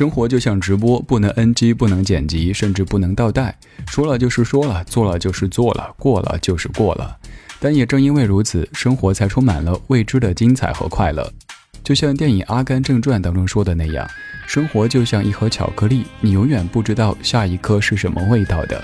生活就像直播，不能 NG，不能剪辑，甚至不能倒带。说了就是说了，做了就是做了，过了就是过了。但也正因为如此，生活才充满了未知的精彩和快乐。就像电影《阿甘正传》当中说的那样，生活就像一盒巧克力，你永远不知道下一颗是什么味道的。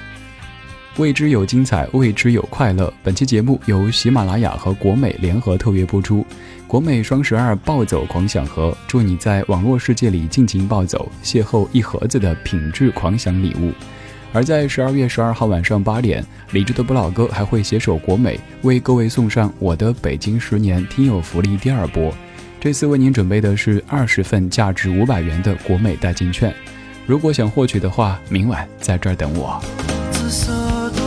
未知有精彩，未知有快乐。本期节目由喜马拉雅和国美联合特约播出。国美双十二暴走狂享盒，祝你在网络世界里尽情暴走，邂逅一盒子的品质狂享礼物。而在十二月十二号晚上八点，理智的不老哥还会携手国美，为各位送上我的北京十年听友福利第二波。这次为您准备的是二十份价值五百元的国美代金券。如果想获取的话，明晚在这儿等我。紫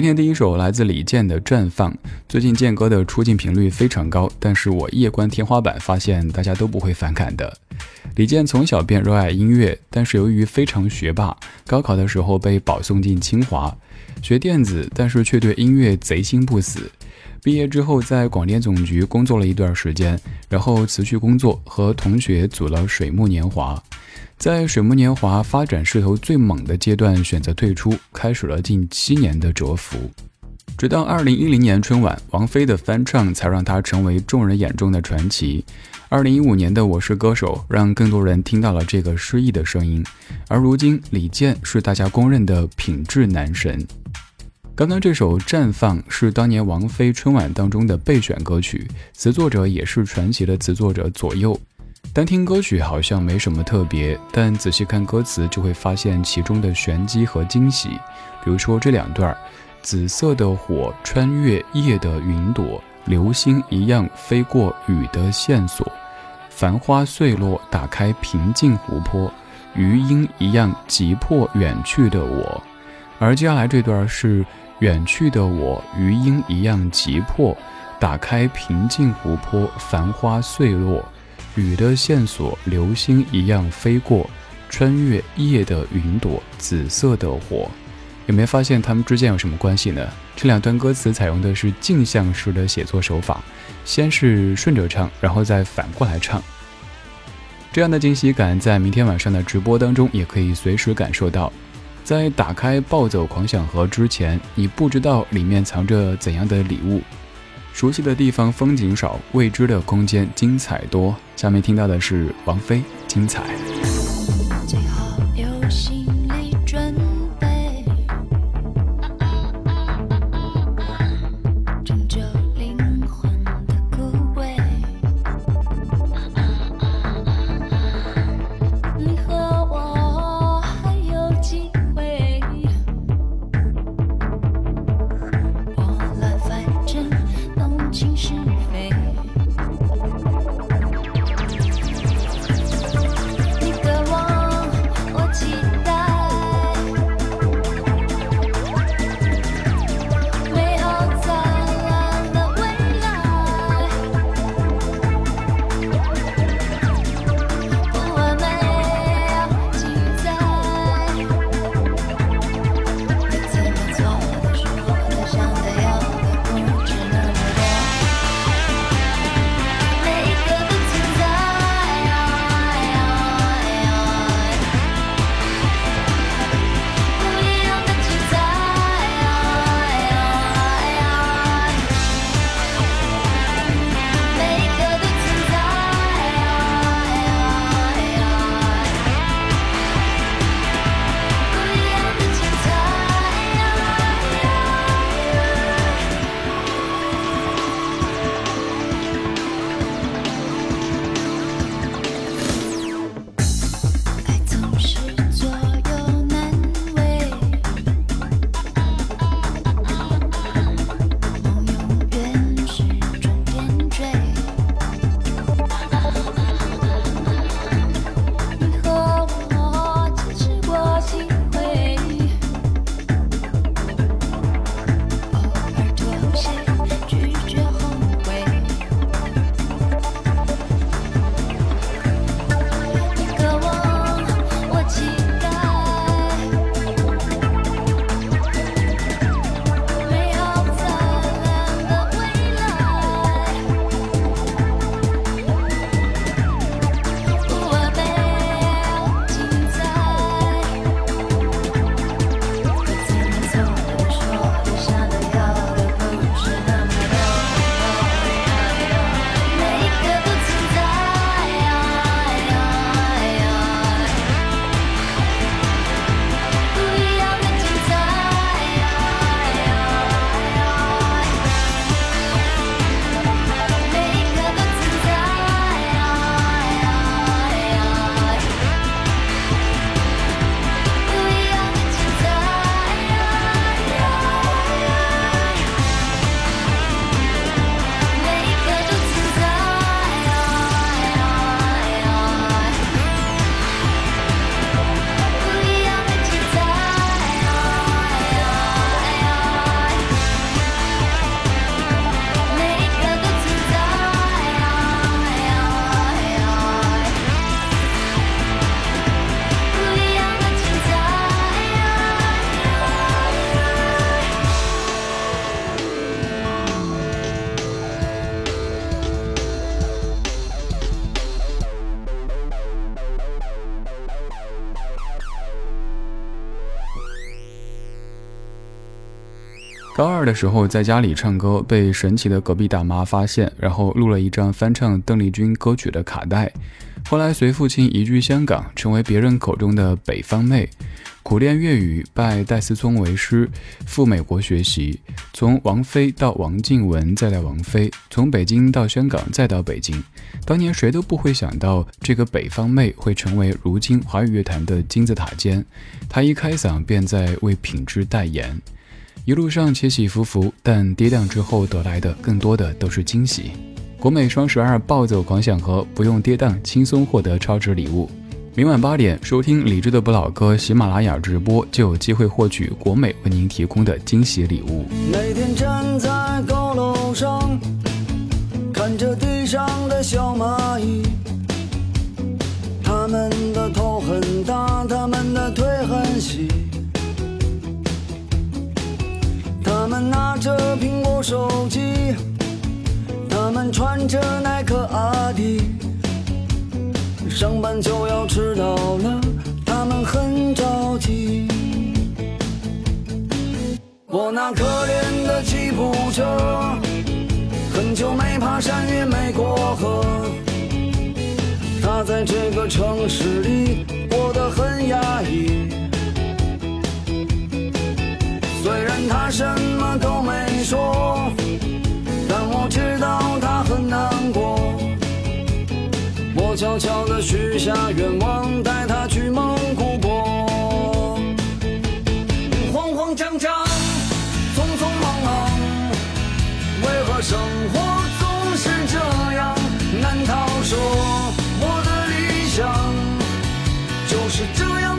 今天第一首来自李健的《绽放》。最近健哥的出镜频率非常高，但是我夜观天花板发现大家都不会反感的。李健从小便热爱音乐，但是由于非常学霸，高考的时候被保送进清华，学电子，但是却对音乐贼心不死。毕业之后在广电总局工作了一段时间，然后辞去工作，和同学组了水木年华。在水木年华发展势头最猛的阶段，选择退出，开始了近七年的蛰伏。直到二零一零年春晚，王菲的翻唱才让她成为众人眼中的传奇。二零一五年的《我是歌手》让更多人听到了这个失意的声音，而如今李健是大家公认的品质男神。刚刚这首《绽放》是当年王菲春晚当中的备选歌曲，词作者也是传奇的词作者左右。单听歌曲好像没什么特别，但仔细看歌词就会发现其中的玄机和惊喜。比如说这两段。紫色的火穿越夜的云朵，流星一样飞过雨的线索，繁花碎落，打开平静湖泊，余音一样急迫远去的我。而接下来这段是远去的我，余音一样急迫，打开平静湖泊，繁花碎落，雨的线索，流星一样飞过，穿越夜的云朵，紫色的火。有没有发现他们之间有什么关系呢？这两段歌词采用的是镜像式的写作手法，先是顺着唱，然后再反过来唱。这样的惊喜感，在明天晚上的直播当中也可以随时感受到。在打开暴走狂想盒之前，你不知道里面藏着怎样的礼物。熟悉的地方风景少，未知的空间精彩多。下面听到的是王菲《精彩》。高二的时候在家里唱歌，被神奇的隔壁大妈发现，然后录了一张翻唱邓丽君歌曲的卡带。后来随父亲移居香港，成为别人口中的北方妹，苦练粤语，拜戴思聪为师，赴美国学习，从王菲到王静雯，再到王菲，从北京到香港，再到北京。当年谁都不会想到，这个北方妹会成为如今华语乐坛的金字塔尖。她一开嗓便在为品质代言，一路上起起伏伏，但跌宕之后得来的更多的都是惊喜。国美双十二暴走狂想盒，不用跌宕，轻松获得超值礼物。明晚八点收听李志的不老歌，喜马拉雅直播就有机会获取国美为您提供的惊喜礼物。每天站在高楼上，看着地上的小蚂蚁，他们的头很大，他们的腿很细，着苹果手机。他们穿着耐克阿迪，上班就要迟到了，他们很着急。我那可怜的吉普车，很久没爬山也没过河，他在这个城市里过得很压抑。什么都没说。但我知道他很难过，我悄悄地许下愿望，带他去蒙古国。慌慌张张，匆匆忙忙，为何生活总是这样？难道说我的理想就是这样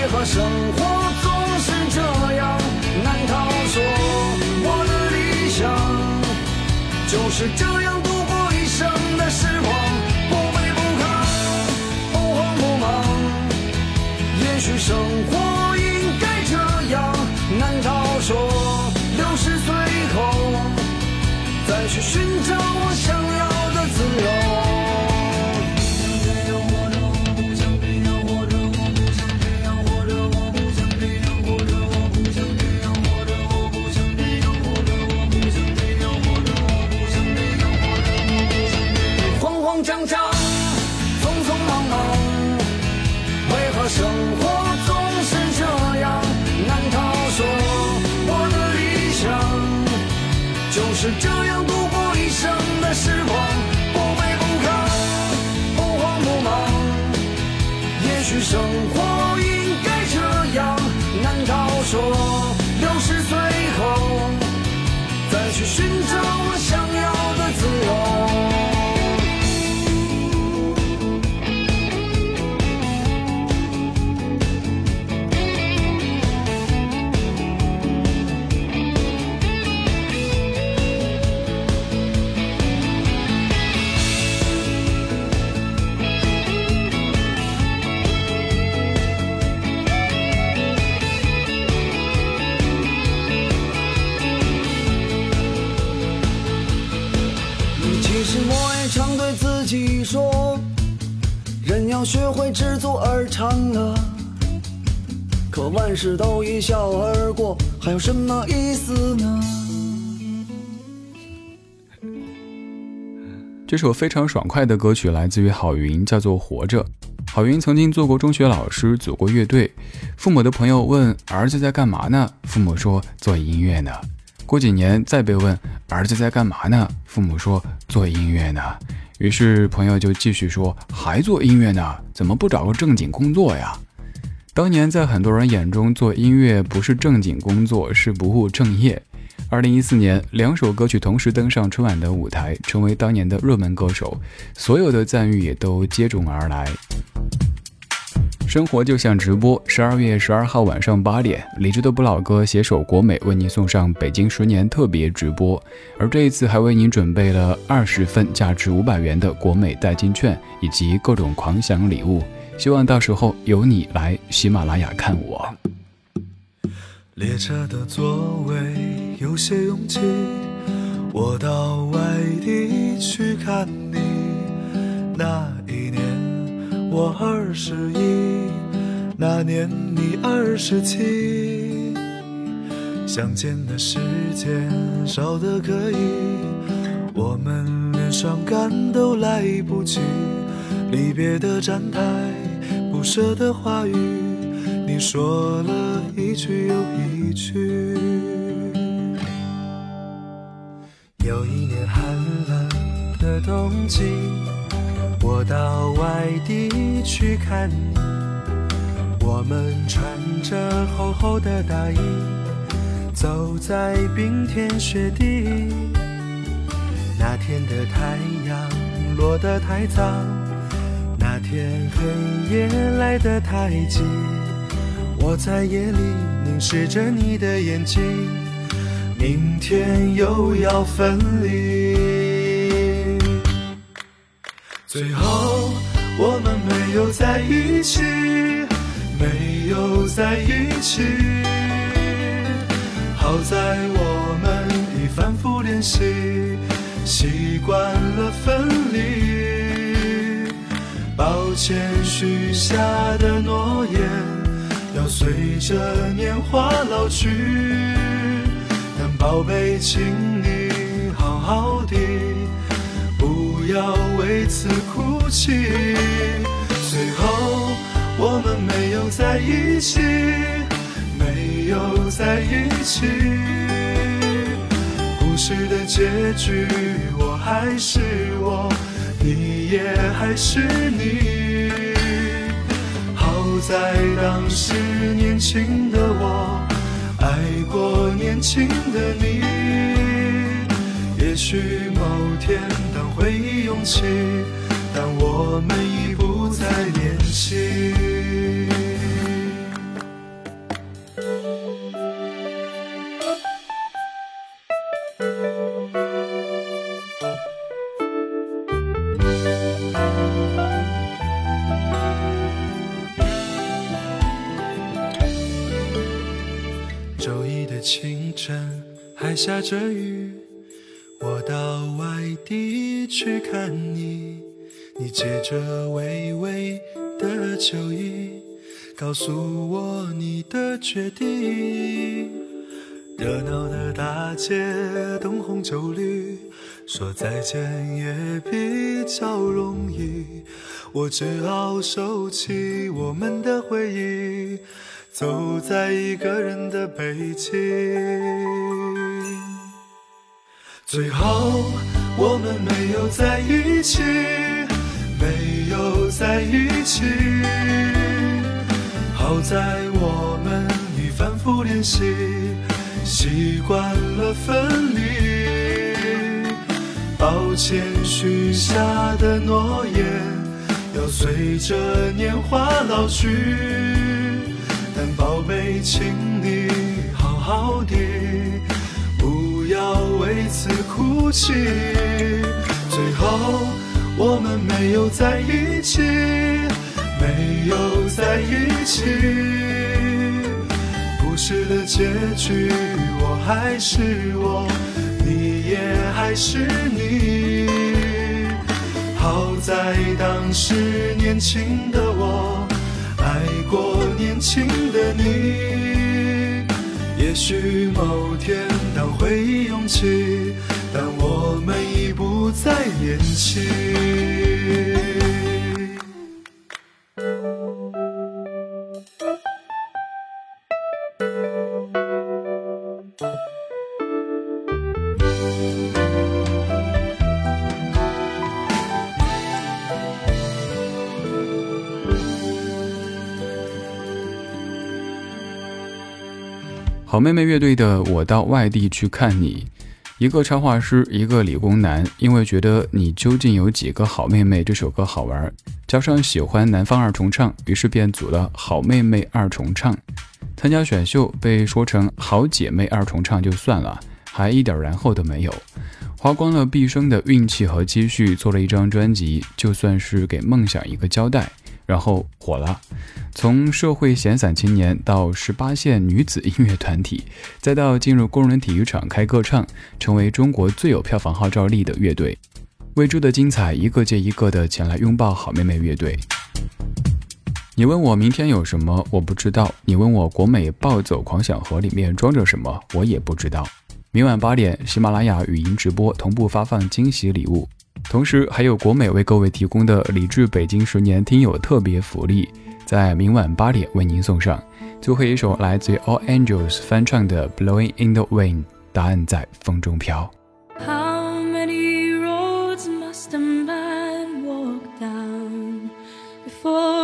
为何生活总是这样？难逃说我的理想。就是这样度过一生的时光，不卑不亢，不慌不忙。也许生活应该这样，难道说六十岁后再去寻找寻找。万事都一笑而过，还有什么意思呢？这首非常爽快的歌曲来自于郝云，叫做《活着》。郝云曾经做过中学老师，组过乐队。父母的朋友问儿子在干嘛呢？父母说做音乐呢。过几年再被问儿子在干嘛呢？父母说做音乐呢。于是朋友就继续说还做音乐呢？怎么不找个正经工作呀？当年在很多人眼中，做音乐不是正经工作，是不务正业。二零一四年，两首歌曲同时登上春晚的舞台，成为当年的热门歌手，所有的赞誉也都接踵而来。生活就像直播，十二月十二号晚上八点，理智的不老哥携手国美为您送上北京十年特别直播，而这一次还为您准备了二十份价值五百元的国美代金券以及各种狂享礼物。希望到时候有你来喜马拉雅看我。列车的座位有些拥挤，我到外地去看你。那一年我二十一，那年你二十七。相见的时间少得可以，我们连伤感都来不及。离别的站台。不舍的话语，你说了一句又一句。有一年寒冷的冬季，我到外地去看你。我们穿着厚厚的大衣，走在冰天雪地。那天的太阳落得太早。天黑夜来得太急，我在夜里凝视着你的眼睛，明天又要分离。最后我们没有在一起，没有在一起。好在我们已反复练习，习惯了分离。抱歉，许下的诺言要随着年华老去。但宝贝，请你好好的，不要为此哭泣。最后，我们没有在一起，没有在一起。故事的结局，我还是我。你也还是你，好在当时年轻的我爱过年轻的你。也许某天当回忆涌起，当我们已不再年轻。下着雨，我到外地去看你。你借着微微的酒意，告诉我你的决定。热闹的大街，灯红酒绿，说再见也比较容易。我只好收起我们的回忆，走在一个人的北京。最后，我们没有在一起，没有在一起。好在我们已反复练习，习惯了分离。抱歉，许下的诺言要随着年华老去。但宝贝，请你好好的。要为此哭泣，最后我们没有在一起，没有在一起。故事的结局，我还是我，你也还是你。好在当时年轻的我，爱过年轻的你。也许某天。当回忆涌起，但我们已不再年轻。好妹妹乐队的《我到外地去看你》，一个插画师，一个理工男，因为觉得你究竟有几个好妹妹这首歌好玩，加上喜欢南方二重唱，于是便组了好妹妹二重唱。参加选秀被说成好姐妹二重唱就算了，还一点然后都没有，花光了毕生的运气和积蓄做了一张专辑，就算是给梦想一个交代。然后火了，从社会闲散青年到十八线女子音乐团体，再到进入工人体育场开歌唱，成为中国最有票房号召力的乐队。未知的精彩，一个接一个的前来拥抱好妹妹乐队。你问我明天有什么，我不知道。你问我国美暴走狂想盒里面装着什么，我也不知道。明晚八点，喜马拉雅语音直播同步发放惊喜礼物。同时，还有国美为各位提供的理智北京十年听友特别福利，在明晚八点为您送上。最后一首来自于 All Angels 翻唱的《Blowing in the Wind》，答案在风中飘。before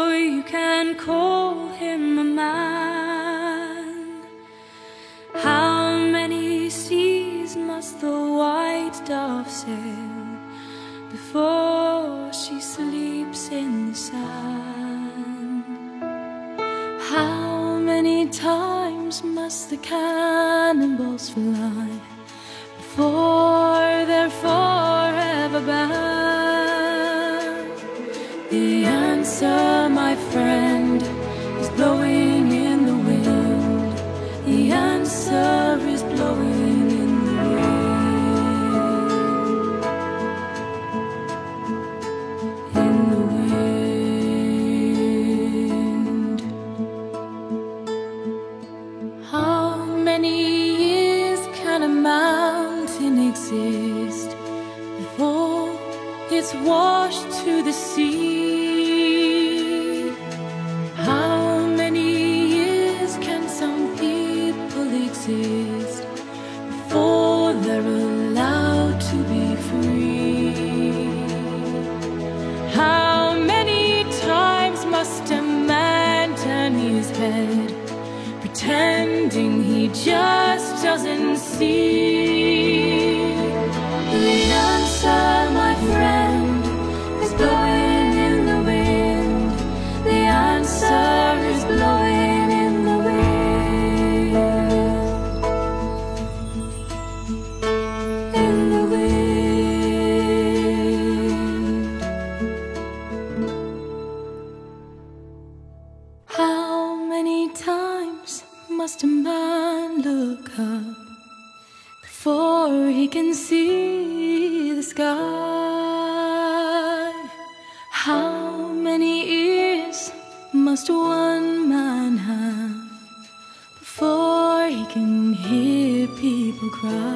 she sleeps in the sand. How many times must the cannonballs fly before they're forever banned? The answer, my friend, pretending he just doesn't see? The answer, cry?